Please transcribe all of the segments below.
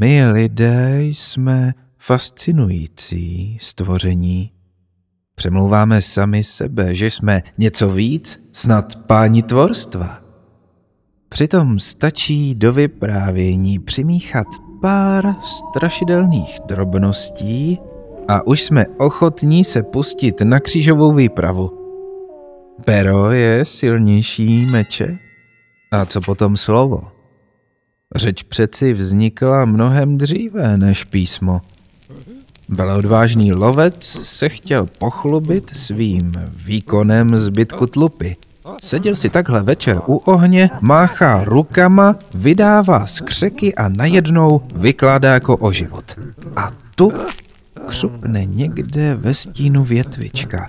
My lidé jsme fascinující stvoření. Přemlouváme sami sebe, že jsme něco víc, snad páni tvorstva. Přitom stačí do vyprávění přimíchat pár strašidelných drobností a už jsme ochotní se pustit na křížovou výpravu. Pero je silnější meče? A co potom slovo? Řeč přeci vznikla mnohem dříve než písmo. Velodvážný lovec se chtěl pochlubit svým výkonem zbytku tlupy. Seděl si takhle večer u ohně, máchá rukama, vydává skřeky a najednou vykládá jako o život. A tu křupne někde ve stínu větvička.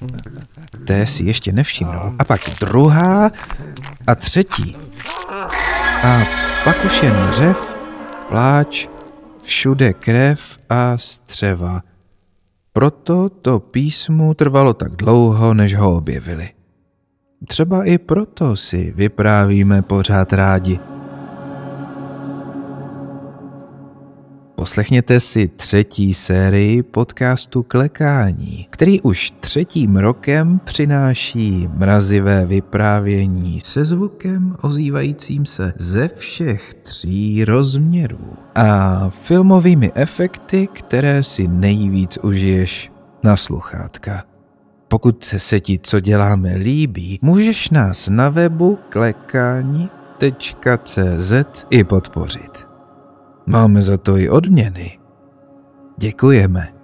Té si ještě nevšimnou. A pak druhá a třetí. A pak už jen řev, pláč, všude krev a střeva. Proto to písmu trvalo tak dlouho, než ho objevili. Třeba i proto si vyprávíme pořád rádi. Poslechněte si třetí sérii podcastu Klekání, který už třetím rokem přináší mrazivé vyprávění se zvukem ozývajícím se ze všech tří rozměrů a filmovými efekty, které si nejvíc užiješ na sluchátka. Pokud se ti, co děláme, líbí, můžeš nás na webu klekání.cz i podpořit. Máme za to i odměny. Děkujeme.